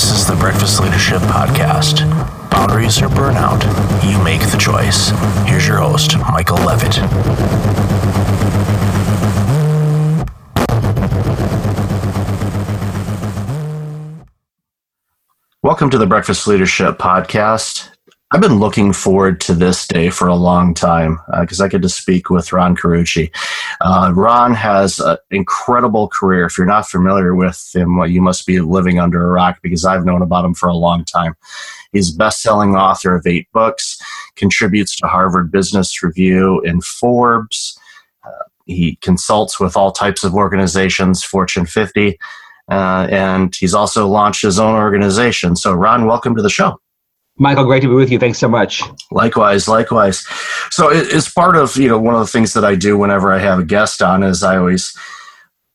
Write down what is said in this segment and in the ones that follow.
This is the Breakfast Leadership Podcast. Boundaries or burnout, you make the choice. Here's your host, Michael Levitt. Welcome to the Breakfast Leadership Podcast. I've been looking forward to this day for a long time because uh, I get to speak with Ron Carucci. Uh, Ron has an incredible career. If you're not familiar with him, well, you must be living under a rock because I've known about him for a long time. He's best-selling author of eight books, contributes to Harvard Business Review and Forbes. Uh, he consults with all types of organizations, Fortune 50, uh, and he's also launched his own organization. So, Ron, welcome to the show. Michael, great to be with you. Thanks so much. Likewise, likewise. So it's part of you know one of the things that I do whenever I have a guest on is I always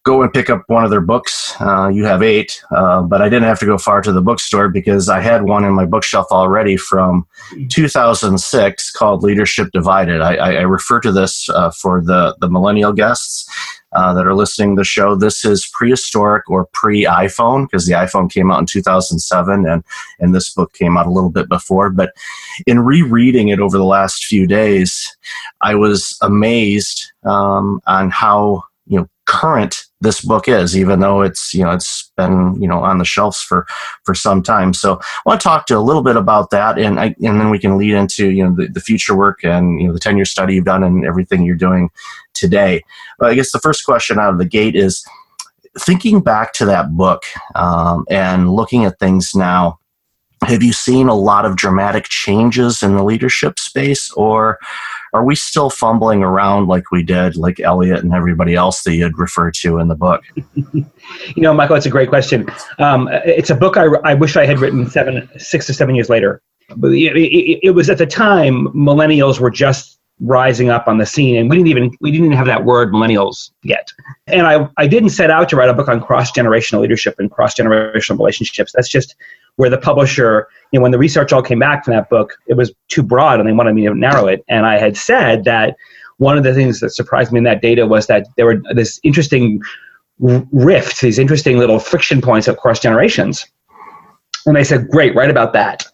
go and pick up one of their books. Uh, you have eight, uh, but I didn't have to go far to the bookstore because I had one in my bookshelf already from 2006 called Leadership Divided. I, I refer to this uh, for the the millennial guests uh, that are listening to the show. This is prehistoric or pre iPhone because the iPhone came out in 2007 and, and this book came out a little bit before. But in rereading it over the last few days, I was amazed um, on how you know current this book is, even though it's you know it's been you know on the shelves for for some time. So I want to talk to a little bit about that, and I, and then we can lead into you know the, the future work and you know the ten year study you've done and everything you're doing today. But I guess the first question out of the gate is thinking back to that book um, and looking at things now. Have you seen a lot of dramatic changes in the leadership space, or are we still fumbling around like we did, like Elliot and everybody else that you'd referred to in the book? you know, Michael, it's a great question. Um, it's a book I, I wish I had written seven, six or seven years later. But it, it, it was at the time millennials were just rising up on the scene and we didn't even we didn't have that word millennials yet and i i didn't set out to write a book on cross generational leadership and cross generational relationships that's just where the publisher you know when the research all came back from that book it was too broad and they wanted me to narrow it and i had said that one of the things that surprised me in that data was that there were this interesting rift these interesting little friction points across generations and they said great write about that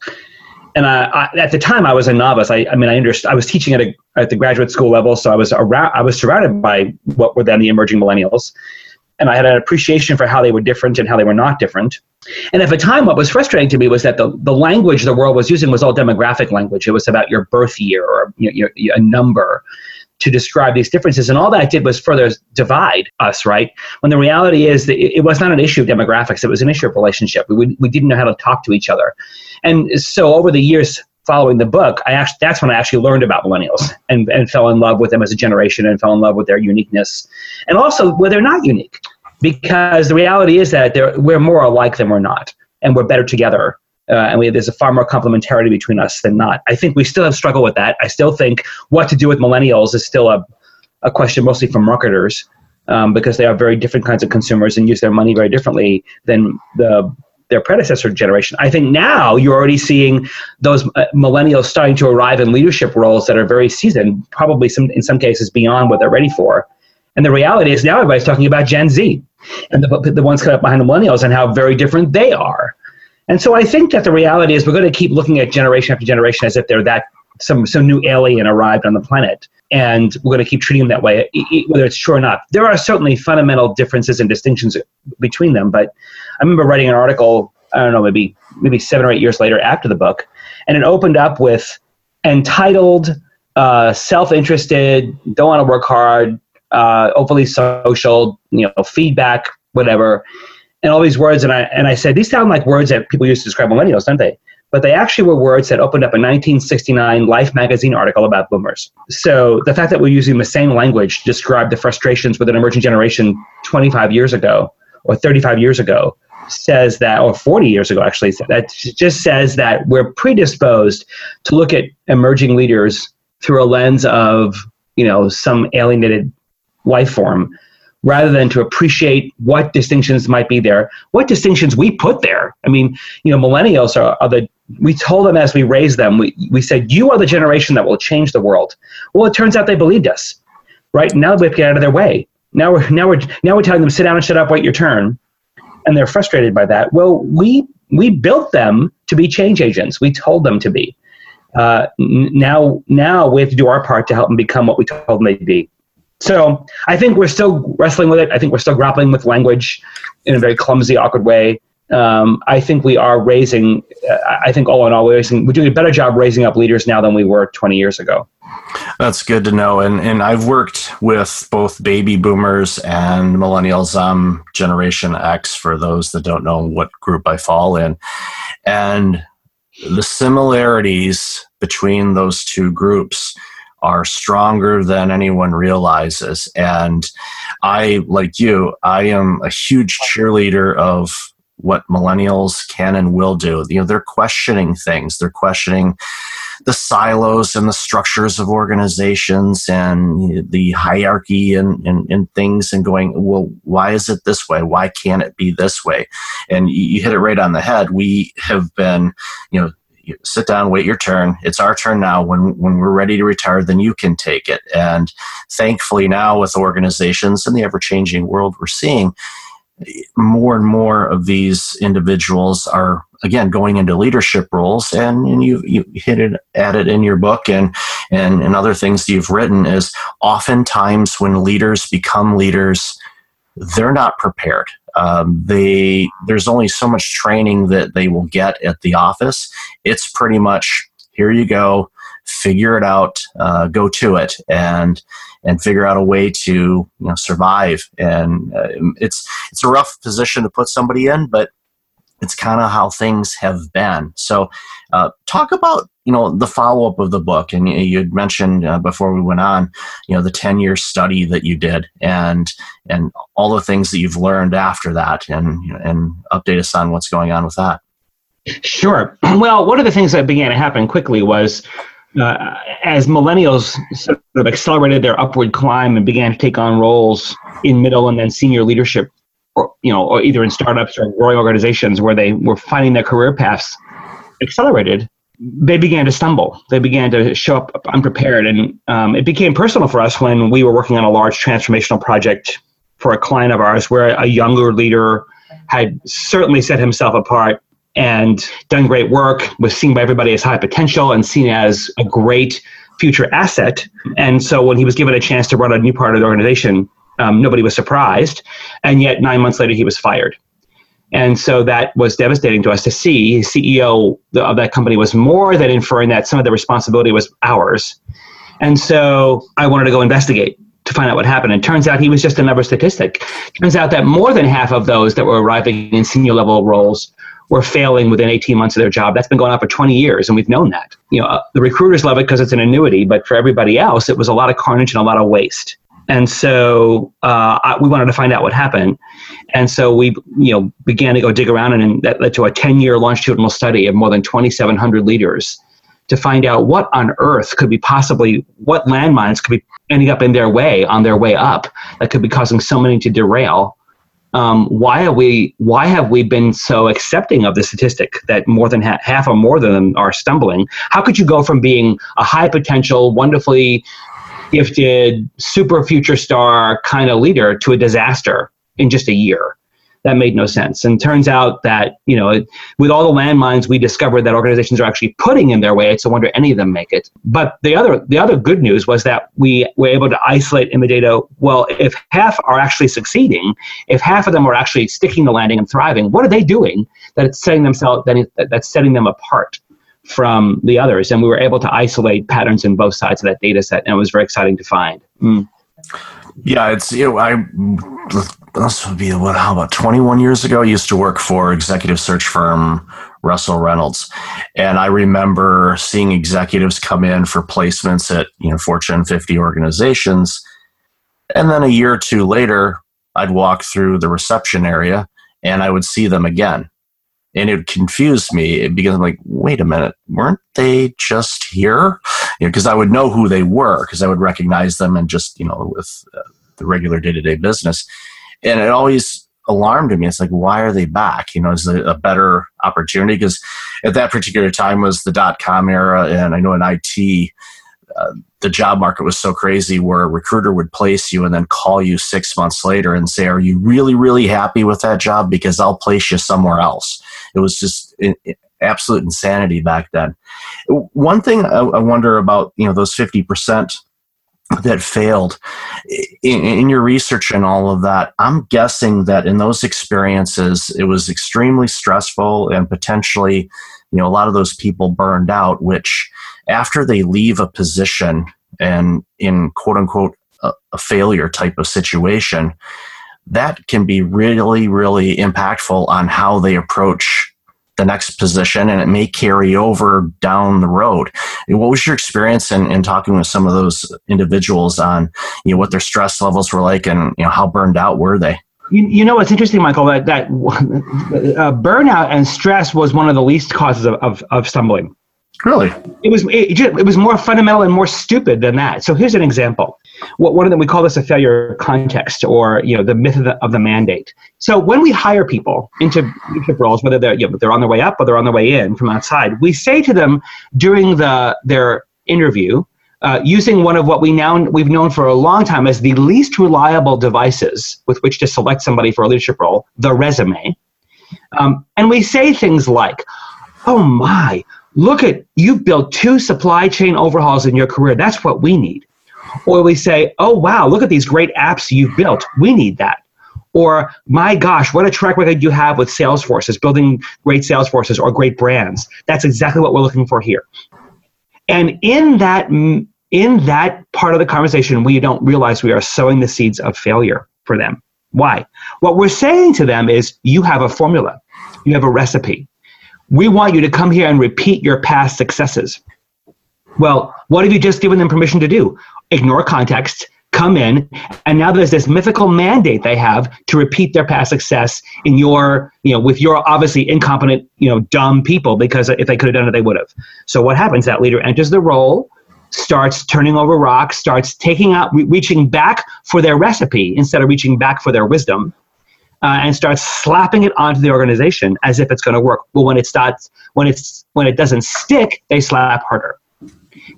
and I, I, at the time I was a novice. I, I mean, I. I was teaching at a, at the graduate school level, so I was around. I was surrounded by what were then the emerging millennials, and I had an appreciation for how they were different and how they were not different. And at the time, what was frustrating to me was that the, the language the world was using was all demographic language. It was about your birth year or you know, a number to describe these differences. And all that did was further divide us, right? When the reality is that it, was not an issue of demographics, it was an issue of relationship. We, we didn't know how to talk to each other. And so over the years following the book, I actually, that's when I actually learned about millennials and, and fell in love with them as a generation and fell in love with their uniqueness. And also where they're not unique. Because the reality is that we're more alike than we're not. And we're better together uh, and we, there's a far more complementarity between us than not. I think we still have struggled with that. I still think what to do with millennials is still a, a question mostly for marketers um, because they are very different kinds of consumers and use their money very differently than the their predecessor generation. I think now you're already seeing those uh, millennials starting to arrive in leadership roles that are very seasoned, probably some in some cases beyond what they're ready for. And the reality is now everybody's talking about Gen Z and the, the ones cut up behind the millennials and how very different they are. And so I think that the reality is we're going to keep looking at generation after generation as if they're that some some new alien arrived on the planet, and we're going to keep treating them that way, whether it's true or not. There are certainly fundamental differences and distinctions between them, but I remember writing an article. I don't know, maybe maybe seven or eight years later after the book, and it opened up with entitled, uh, self-interested, don't want to work hard, uh, overly social, you know, feedback, whatever and all these words. And I, and I said, these sound like words that people use to describe millennials, don't they? But they actually were words that opened up a 1969 Life magazine article about boomers. So the fact that we're using the same language to describe the frustrations with an emerging generation 25 years ago or 35 years ago says that, or 40 years ago actually, that just says that we're predisposed to look at emerging leaders through a lens of, you know, some alienated life form rather than to appreciate what distinctions might be there, what distinctions we put there. I mean, you know, millennials are, are the we told them as we raised them, we, we said, you are the generation that will change the world. Well, it turns out they believed us, right? Now we have to get out of their way. Now we're, now we're, now we're telling them, sit down and shut up, wait your turn. And they're frustrated by that. Well, we we built them to be change agents. We told them to be. Uh, now, now we have to do our part to help them become what we told them they'd be. So I think we're still wrestling with it. I think we're still grappling with language in a very clumsy, awkward way. Um, I think we are raising. Uh, I think all in all, we're, raising, we're doing a better job raising up leaders now than we were 20 years ago. That's good to know. And and I've worked with both baby boomers and millennials. I'm Generation X for those that don't know what group I fall in. And the similarities between those two groups are stronger than anyone realizes. And I, like you, I am a huge cheerleader of what millennials can and will do. You know, they're questioning things. They're questioning the silos and the structures of organizations and the hierarchy and, and, and, things and going, well, why is it this way? Why can't it be this way? And you hit it right on the head. We have been, you know, sit down, wait your turn. It's our turn now. When when we're ready to retire, then you can take it. And thankfully now with organizations and the ever changing world we're seeing, more and more of these individuals are again going into leadership roles and, and you you hit it at it in your book and and and other things you've written is oftentimes when leaders become leaders they're not prepared um, they there's only so much training that they will get at the office it's pretty much here you go figure it out uh, go to it and and figure out a way to you know survive. And uh, it's it's a rough position to put somebody in, but it's kind of how things have been. So, uh, talk about you know the follow up of the book, and you had mentioned uh, before we went on, you know, the ten year study that you did, and and all the things that you've learned after that, and and update us on what's going on with that. Sure. Well, one of the things that began to happen quickly was uh, as millennials sort of accelerated their upward climb and began to take on roles in middle and then senior leadership, or you know, or either in startups or growing organizations where they were finding their career paths accelerated, they began to stumble. They began to show up unprepared, and um, it became personal for us when we were working on a large transformational project for a client of ours, where a younger leader had certainly set himself apart and done great work, was seen by everybody as high potential and seen as a great future asset. And so when he was given a chance to run a new part of the organization, um, nobody was surprised. And yet nine months later, he was fired. And so that was devastating to us to see. CEO of that company was more than inferring that some of the responsibility was ours. And so I wanted to go investigate to find out what happened. And turns out he was just another statistic. Turns out that more than half of those that were arriving in senior level roles were failing within 18 months of their job. That's been going on for 20 years, and we've known that. You know, uh, the recruiters love it because it's an annuity, but for everybody else, it was a lot of carnage and a lot of waste. And so uh, I, we wanted to find out what happened, and so we, you know, began to go dig around, and, and that led to a 10-year longitudinal study of more than 2,700 leaders to find out what on earth could be possibly what landmines could be ending up in their way on their way up that could be causing so many to derail. Um, why are we why have we been so accepting of the statistic that more than ha- half or more than them are stumbling? How could you go from being a high potential wonderfully gifted super future star kind of leader to a disaster in just a year that made no sense. And turns out that, you know, with all the landmines we discovered that organizations are actually putting in their way, it's a wonder any of them make it. But the other the other good news was that we were able to isolate in the data, well, if half are actually succeeding, if half of them are actually sticking the landing and thriving, what are they doing that it's setting themselves that that's setting them apart? From the others and we were able to isolate patterns in both sides of that data set and it was very exciting to find. Mm. Yeah, it's you know I this would be what how about 21 years ago? I used to work for executive search firm Russell Reynolds and I remember seeing executives come in for placements at you know Fortune 50 organizations and then a year or two later I'd walk through the reception area and I would see them again and it confused me because I'm like, wait a minute, weren't they just here? You know, because I would know who they were because I would recognize them and just you know with uh, the regular day to day business, and it always alarmed me. It's like, why are they back? You know, is a, a better opportunity? Because at that particular time was the dot com era, and I know in IT. Uh, the job market was so crazy where a recruiter would place you and then call you six months later and say, Are you really, really happy with that job? Because I'll place you somewhere else it was just absolute insanity back then. One thing I, wonder about, you know, those 50% that failed in, your research and all of that i'm guessing that in those experiences it was extremely stressful and potentially you know a lot of those people burned out which after they leave a position and in quote unquote a failure type of situation that can be really really impactful on how they approach the next position and it may carry over down the road. What was your experience in, in talking with some of those individuals on you know what their stress levels were like and you know how burned out were they? You, you know what's interesting, Michael, that, that uh, burnout and stress was one of the least causes of, of, of stumbling. Really? It was it, it, was more fundamental and more stupid than that. So here's an example. What one of them we call this a failure context, or you know the myth of the, of the mandate. So when we hire people into leadership roles, whether they're you know, they're on their way up or they're on their way in from outside, we say to them during the their interview, uh, using one of what we now we've known for a long time as the least reliable devices with which to select somebody for a leadership role, the resume. Um, and we say things like, "Oh my." look at you've built two supply chain overhauls in your career. That's what we need. Or we say, oh wow, look at these great apps you've built. We need that. Or my gosh, what a track record you have with sales forces, building great sales forces or great brands. That's exactly what we're looking for here. And in that mm, in that part of the conversation, we don't realize we are sowing the seeds of failure for them. Why? What we're saying to them is you have a formula. You have a recipe we want you to come here and repeat your past successes. Well, what have you just given them permission to do? Ignore context, come in, and now there's this mythical mandate they have to repeat their past success in your, you know, with your obviously incompetent, you know, dumb people because if they could have done it, they would have. So what happens? That leader enters the role, starts turning over rocks, starts taking out, re- reaching back for their recipe instead of reaching back for their wisdom uh, and starts slapping it onto the organization as if it's going to work. Well, when it starts, when it's when it doesn't stick, they slap harder.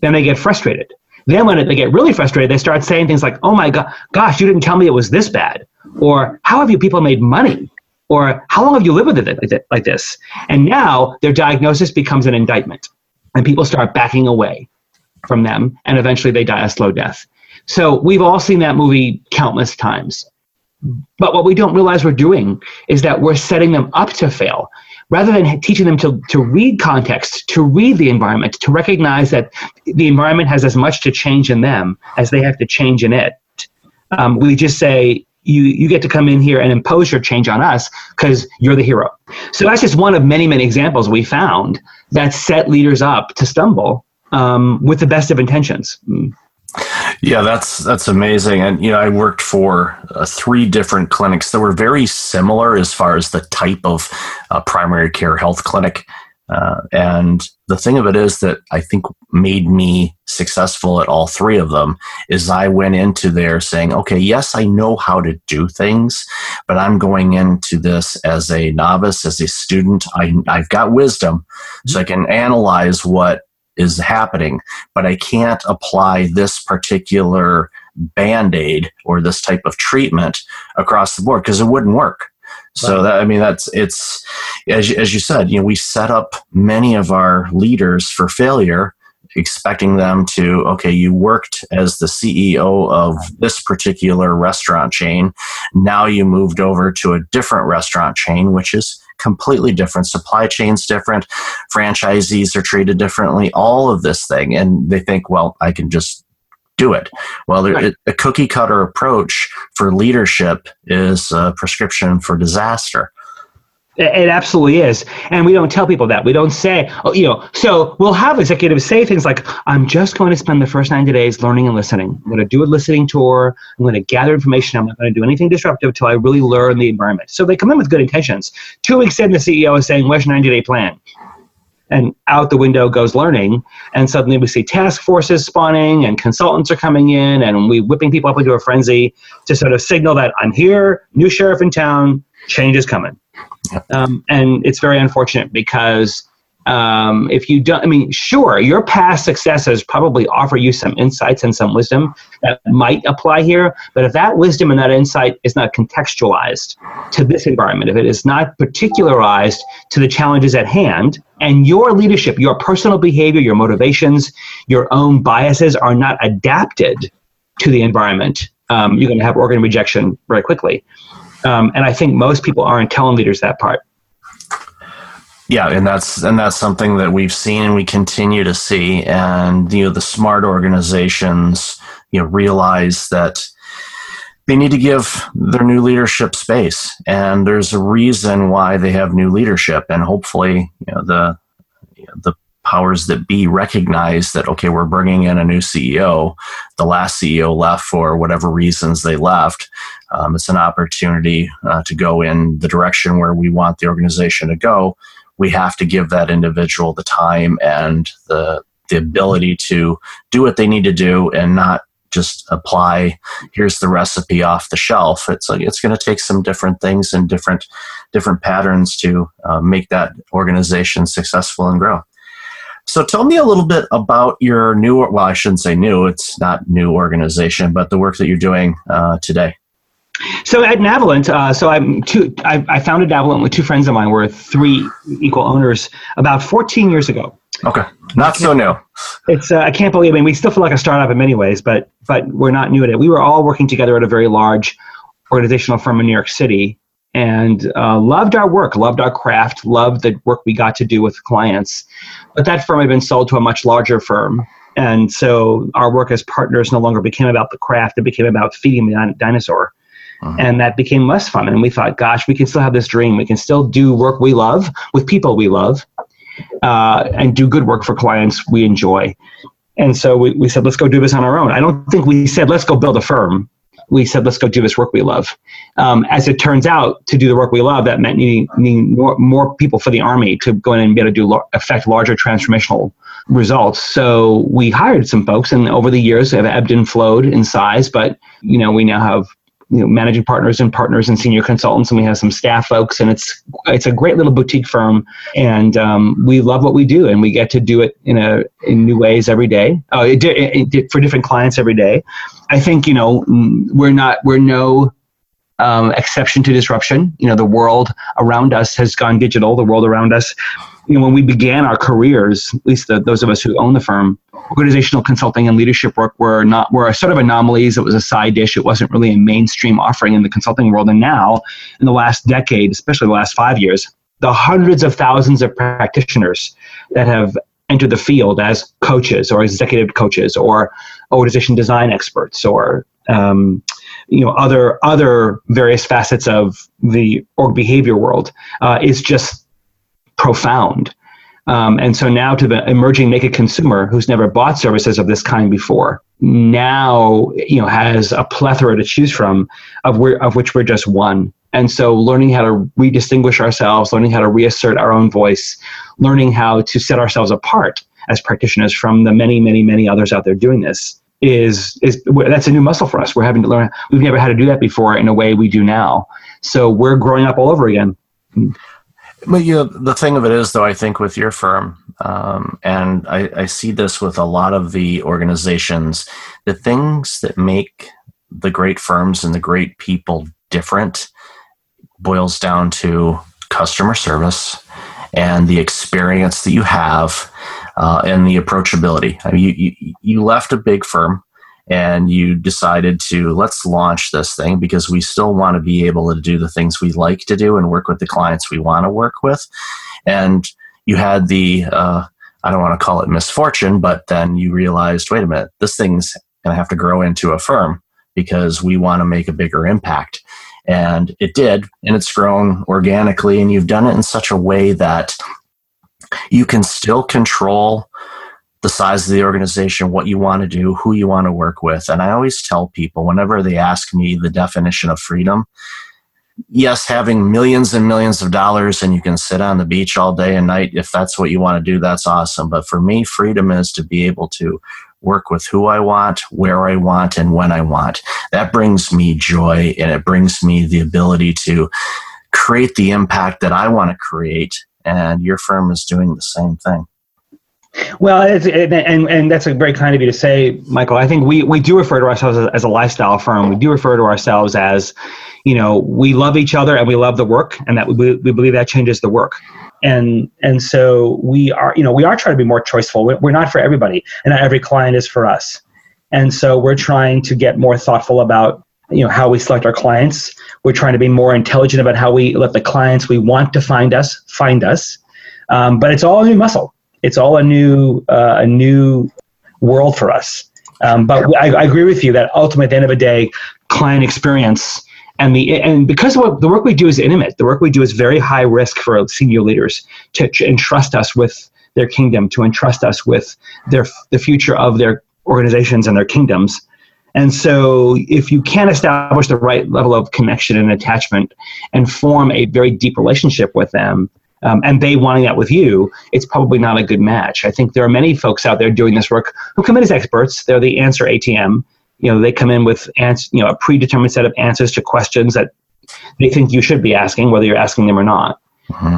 Then they get frustrated. Then when they get really frustrated, they start saying things like, "Oh my god, gosh, you didn't tell me it was this bad," or "How have you people made money?" or "How long have you lived with it like this?" And now their diagnosis becomes an indictment, and people start backing away from them, and eventually they die a slow death. So we've all seen that movie countless times. But what we don't realize we're doing is that we're setting them up to fail. Rather than teaching them to, to read context, to read the environment, to recognize that the environment has as much to change in them as they have to change in it, um, we just say, you, you get to come in here and impose your change on us because you're the hero. So that's just one of many, many examples we found that set leaders up to stumble um, with the best of intentions. Yeah, that's that's amazing. And you know, I worked for uh, three different clinics that were very similar as far as the type of uh, primary care health clinic. Uh, and the thing of it is that I think made me successful at all three of them is I went into there saying, okay, yes, I know how to do things, but I'm going into this as a novice, as a student. I, I've got wisdom, so I can analyze what is happening, but I can't apply this particular band aid or this type of treatment across the board because it wouldn't work. So that I mean that's it's as as you said, you know, we set up many of our leaders for failure expecting them to okay you worked as the ceo of this particular restaurant chain now you moved over to a different restaurant chain which is completely different. Supply chains different. Franchisees are treated differently. All of this thing, and they think, well, I can just do it. Well, right. a cookie cutter approach for leadership is a prescription for disaster. It absolutely is. And we don't tell people that. We don't say, oh, you know, so we'll have executives say things like, I'm just going to spend the first 90 days learning and listening. I'm going to do a listening tour. I'm going to gather information. I'm not going to do anything disruptive until I really learn the environment. So they come in with good intentions. Two weeks in, the CEO is saying, Where's your 90 day plan? And out the window goes learning. And suddenly we see task forces spawning and consultants are coming in and we whipping people up into a frenzy to sort of signal that I'm here, new sheriff in town, change is coming. Um, and it's very unfortunate because Um, if you don't, I mean, sure, your past successes probably offer you some insights and some wisdom that might apply here. But if that wisdom and that insight is not contextualized to this environment, if it is not particularized to the challenges at hand, and your leadership, your personal behavior, your motivations, your own biases are not adapted to the environment, um, you're going to have organ rejection very quickly. Um, and I think most people aren't telling leaders that part. Yeah, and that's and that's something that we've seen and we continue to see. And you know, the smart organizations, you know, realize that they need to give their new leadership space, and there's a reason why they have new leadership, and hopefully, you know, the the powers that be recognize that okay, we're bringing in a new CEO. The last CEO left for whatever reasons they left. Um, it's an opportunity uh, to go in the direction where we want the organization to go we have to give that individual the time and the the ability to do what they need to do and not just apply here's the recipe off the shelf it's like it's going to take some different things and different different patterns to uh, make that organization successful and grow so tell me a little bit about your new well i shouldn't say new it's not new organization but the work that you're doing uh, today so at Navalent, uh, so I'm two. I, I, founded Navalent with two friends of mine. We're three equal owners about 14 years ago. Okay, not so new. It's uh, I can't believe. I mean, we still feel like a startup in many ways, but but we're not new at it. We were all working together at a very large organizational firm in New York City, and uh, loved our work, loved our craft, loved the work we got to do with clients. But that firm had been sold to a much larger firm, and so our work as partners no longer became about the craft; it became about feeding the dinosaur uh-huh. And that became less fun. And we thought, gosh, we can still have this dream. We can still do work we love with people we love uh, and do good work for clients we enjoy. And so we, we said, let's go do this on our own. I don't think we said, let's go build a firm. We said, let's go do this work we love. Um, as it turns out, to do the work we love, that meant needing, needing more, more people for the Army to go in and be able to do affect larger transformational results. So we hired some folks, and over the years have ebbed and flowed in size. But you know, we now have you know, managing partners and partners and senior consultants, and we have some staff folks, and it's it's a great little boutique firm, and um, we love what we do, and we get to do it in a in new ways every day, uh, it, it, it, for different clients every day. I think you know we're not we're no um, exception to disruption. You know, the world around us has gone digital. The world around us you know, when we began our careers, at least the, those of us who own the firm, organizational consulting and leadership work were not were sort of anomalies. It was a side dish. It wasn't really a mainstream offering in the consulting world. And now, in the last decade, especially the last five years, the hundreds of thousands of practitioners that have entered the field as coaches or executive coaches or organization design experts or um, you know other other various facets of the org behavior world uh, is just profound. Um, and so now to the emerging naked consumer who's never bought services of this kind before, now you know has a plethora to choose from, of of which we're just one. And so learning how to redistinguish ourselves, learning how to reassert our own voice, learning how to set ourselves apart as practitioners from the many, many, many others out there doing this is is that's a new muscle for us. We're having to learn. We've never had to do that before in a way we do now. So we're growing up all over again. But you know, the thing of it is, though, I think with your firm, um, and I, I see this with a lot of the organizations, the things that make the great firms and the great people different boils down to customer service and the experience that you have uh, and the approachability. I mean, you, you, you left a big firm and you decided to let's launch this thing because we still want to be able to do the things we like to do and work with the clients we want to work with and you had the uh, i don't want to call it misfortune but then you realized wait a minute this thing's going to have to grow into a firm because we want to make a bigger impact and it did and it's grown organically and you've done it in such a way that you can still control the size of the organization, what you want to do, who you want to work with. And I always tell people whenever they ask me the definition of freedom, yes, having millions and millions of dollars and you can sit on the beach all day and night, if that's what you want to do, that's awesome. But for me, freedom is to be able to work with who I want, where I want, and when I want. That brings me joy and it brings me the ability to create the impact that I want to create and your firm is doing the same thing. Well, and, and, and that's a very kind of you to say, Michael. I think we, we do refer to ourselves as, as, a lifestyle firm. We do refer to ourselves as, you know, we love each other and we love the work, and that we, we believe that changes the work. And and so we are, you know, we are trying to be more choiceful. We're not for everybody, and not every client is for us. And so we're trying to get more thoughtful about you know how we select our clients. We're trying to be more intelligent about how we let the clients we want to find us find us. Um, but it's all a new muscle it's all a new uh, a new world for us. Um, but I, I, agree with you that ultimately, at the end of the day, client experience and the and because what, the work we do is intimate, the work we do is very high risk for senior leaders to, entrust us with their kingdom, to entrust us with their the future of their organizations and their kingdoms. And so, if you can't establish the right level of connection and attachment and form a very deep relationship with them, um, and they wanting that with you, it's probably not a good match. I think there are many folks out there doing this work who come in as experts. They're the answer ATM. You know, they come in with ans- you know a predetermined set of answers to questions that they think you should be asking, whether you're asking them or not. Mm-hmm.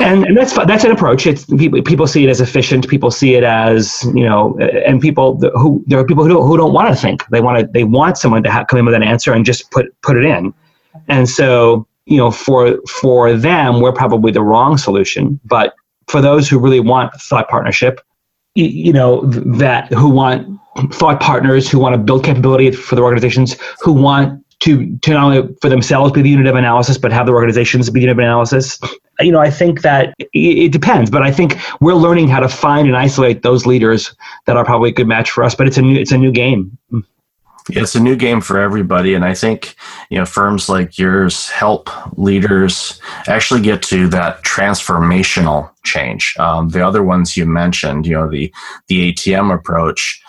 And, and that's that's an approach. It's people people see it as efficient. People see it as you know, and people who there are people who don't, who don't want to think. They want to they want someone to ha- come in with an answer and just put put it in. And so you know, for for them, we're probably the wrong solution. But for those who really want thought partnership, you know, that who want thought partners, who want to build capability for their organizations, who want to to not only for themselves be the unit of analysis, but have their organizations be the unit of analysis. You know, I think that it depends, but I think we're learning how to find and isolate those leaders that are probably a good match for us. But it's a new it's a new game. It's a new game for everybody, and I think you know firms like yours help leaders actually get to that transformational change. Um, the other ones you mentioned, you know, the the ATM approach.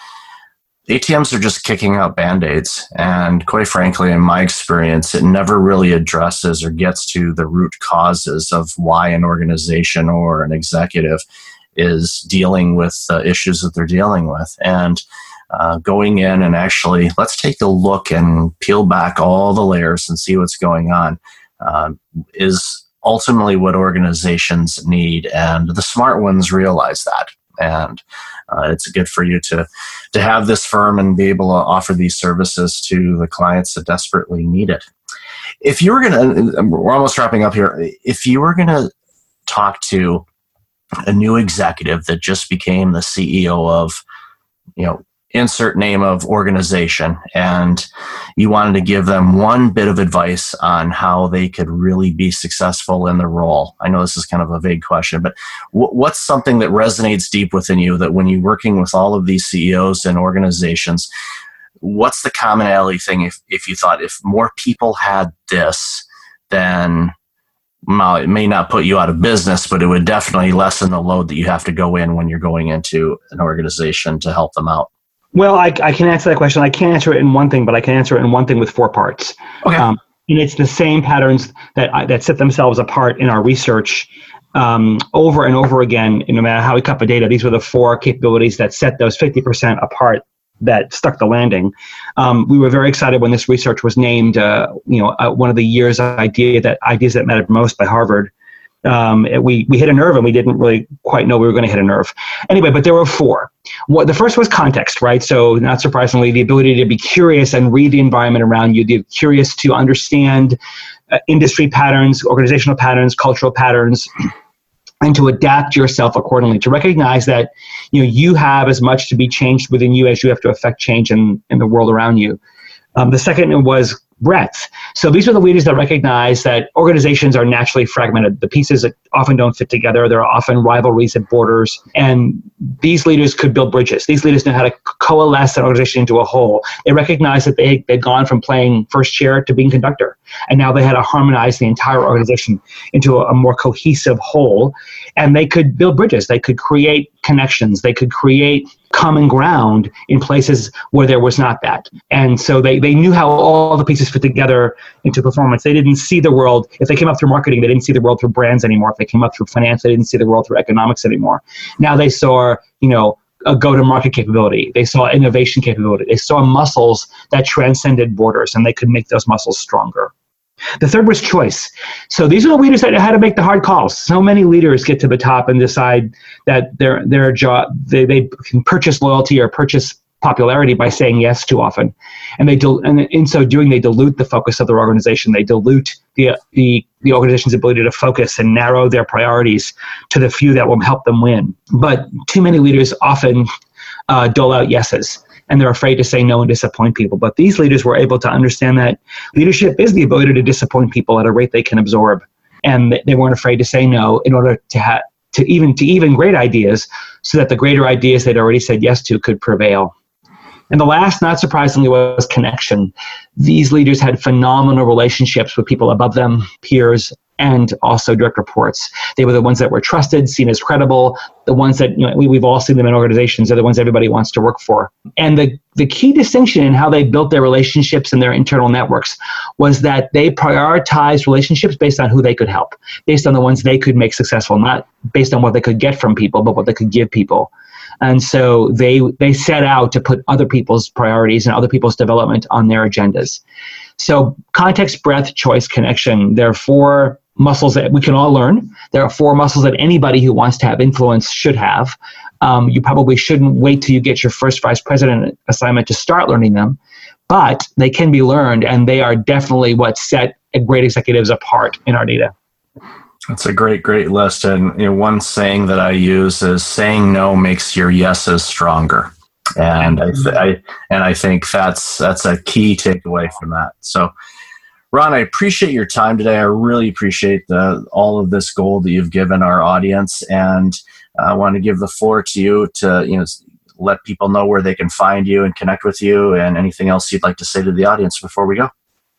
ATMs are just kicking out band aids, and quite frankly, in my experience, it never really addresses or gets to the root causes of why an organization or an executive is dealing with the issues that they're dealing with, and uh, going in and actually let's take a look and peel back all the layers and see what's going on uh, is ultimately what organizations need. And the smart ones realize that. And uh, it's good for you to to have this firm and be able to offer these services to the clients that desperately need it. If you were going to we're almost wrapping up here. If you were going to talk to a new executive that just became the ceo of you know insert name of organization and you wanted to give them one bit of advice on how they could really be successful in the role i know this is kind of a vague question but what's something that resonates deep within you that when you're working with all of these ceos and organizations what's the commonality thing if, if you thought if more people had this then well, it may not put you out of business, but it would definitely lessen the load that you have to go in when you're going into an organization to help them out. Well, I, I can answer that question. I can't answer it in one thing, but I can answer it in one thing with four parts. Okay. Um, and it's the same patterns that that set themselves apart in our research um, over and over again. No matter how we cut the data, these were the four capabilities that set those 50% apart that stuck the landing. Um, we were very excited when this research was named, uh, you know, uh, one of the year's idea that ideas that mattered most by Harvard um, we we hit a nerve and we didn't really quite know we were going to hit a nerve. Anyway, but there were four. What the first was context, right? So not surprisingly, the ability to be curious and read the environment around you, the curious to understand uh, industry patterns, organizational patterns, cultural patterns. And to adapt yourself accordingly, to recognize that you know you have as much to be changed within you as you have to affect change in, in the world around you. Um, the second was breadth. So these are the leaders that recognize that organizations are naturally fragmented. The pieces often don't fit together. There are often rivalries and borders, and these leaders could build bridges. These leaders know how to coalesce an organization into a whole. They recognize that they they'd gone from playing first chair to being conductor, and now they had to harmonize the entire organization into a more cohesive whole. And they could build bridges. They could create connections. They could create common ground in places where there was not that. And so they, they knew how all the pieces fit together into performance. They didn't see the world, if they came up through marketing, they didn't see the world through brands anymore. If they came up through finance, they didn't see the world through economics anymore. Now they saw, you know, a go-to-market capability. They saw innovation capability. They saw muscles that transcended borders, and they could make those muscles stronger. The third was choice. So these are the leaders that how to make the hard calls. So many leaders get to the top and decide that their their job they, they can purchase loyalty or purchase popularity by saying yes too often, and they dil- and in so doing they dilute the focus of their organization. They dilute the the the organization's ability to focus and narrow their priorities to the few that will help them win. But too many leaders often uh, dole out yeses and they're afraid to say no and disappoint people. But these leaders were able to understand that leadership is the ability to disappoint people at a rate they can absorb, and they weren't afraid to say no in order to have to even to even great ideas, so that the greater ideas they'd already said yes to could prevail. And the last, not surprisingly, was connection. These leaders had phenomenal relationships with people above them, peers, and also direct reports. They were the ones that were trusted, seen as credible, the ones that you know, we, we've all seen them in organizations, they're the ones everybody wants to work for. And the, the key distinction in how they built their relationships and their internal networks was that they prioritized relationships based on who they could help, based on the ones they could make successful, not based on what they could get from people, but what they could give people and so they they set out to put other people's priorities and other people's development on their agendas so context breadth choice connection there are four muscles that we can all learn there are four muscles that anybody who wants to have influence should have um, you probably shouldn't wait till you get your first vice president assignment to start learning them but they can be learned and they are definitely what set great executives apart in our data that's a great, great list. And you know, one saying that I use is saying no makes your yeses stronger. And I, th- I and I think that's that's a key takeaway from that. So, Ron, I appreciate your time today. I really appreciate the all of this gold that you've given our audience, and I want to give the floor to you to you know let people know where they can find you and connect with you, and anything else you'd like to say to the audience before we go.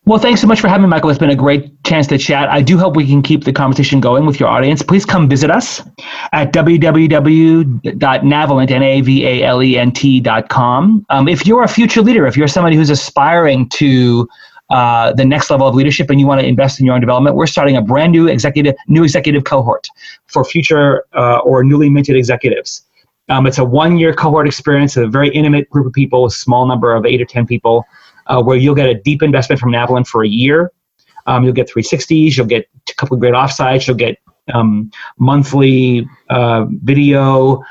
Well, thanks so much for having me, Michael. It's been a great chance to chat. I do hope we can keep the conversation going with your audience. Please come visit us at www.navalent.com. Um, if you're a future leader, if you're somebody who's aspiring to uh, the next level of leadership and you want to invest in your own development, we're starting a brand new executive, new executive cohort for future uh, or newly minted executives. Um, it's a one-year cohort experience, a very intimate group of people, a small number of eight or ten people uh, where you'll get a deep investment from Navalent for a year. Um, you'll get 360s, you'll get a couple of great offsites, you'll get um, monthly uh, video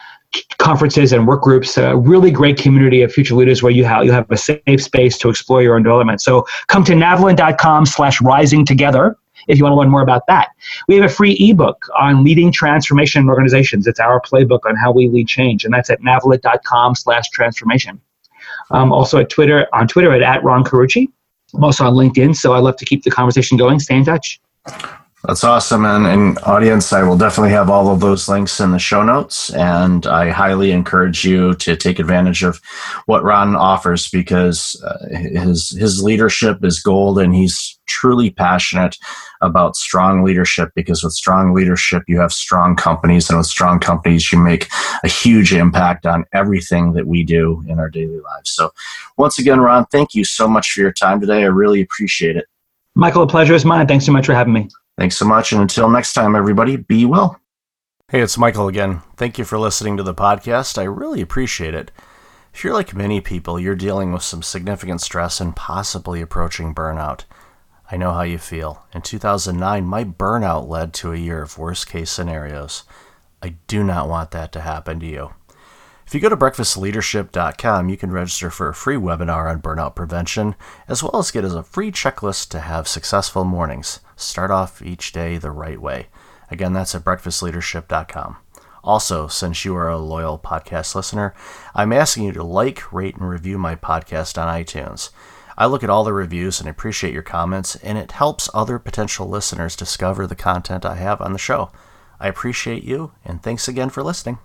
conferences and work groups, a really great community of future leaders where you have, you have a safe space to explore your own development. So come to navalent.com slash rising together if you want to learn more about that. We have a free ebook on leading transformation in organizations. It's our playbook on how we lead change, and that's at navalent.com slash transformation. Um, also at Twitter, on Twitter at, at Ron Carucci. I'm also on LinkedIn, so I love to keep the conversation going. Stay in touch. That's awesome. And, and audience, I will definitely have all of those links in the show notes. And I highly encourage you to take advantage of what Ron offers because uh, his, his leadership is gold and he's truly passionate about strong leadership because with strong leadership, you have strong companies. And with strong companies, you make a huge impact on everything that we do in our daily lives. So once again, Ron, thank you so much for your time today. I really appreciate it. Michael, a pleasure is mine. Thanks so much for having me. Thanks so much. And until next time, everybody, be well. Hey, it's Michael again. Thank you for listening to the podcast. I really appreciate it. If you're like many people, you're dealing with some significant stress and possibly approaching burnout. I know how you feel. In 2009, my burnout led to a year of worst case scenarios. I do not want that to happen to you. If you go to breakfastleadership.com, you can register for a free webinar on burnout prevention, as well as get a free checklist to have successful mornings. Start off each day the right way. Again, that's at breakfastleadership.com. Also, since you are a loyal podcast listener, I'm asking you to like, rate, and review my podcast on iTunes. I look at all the reviews and appreciate your comments, and it helps other potential listeners discover the content I have on the show. I appreciate you, and thanks again for listening.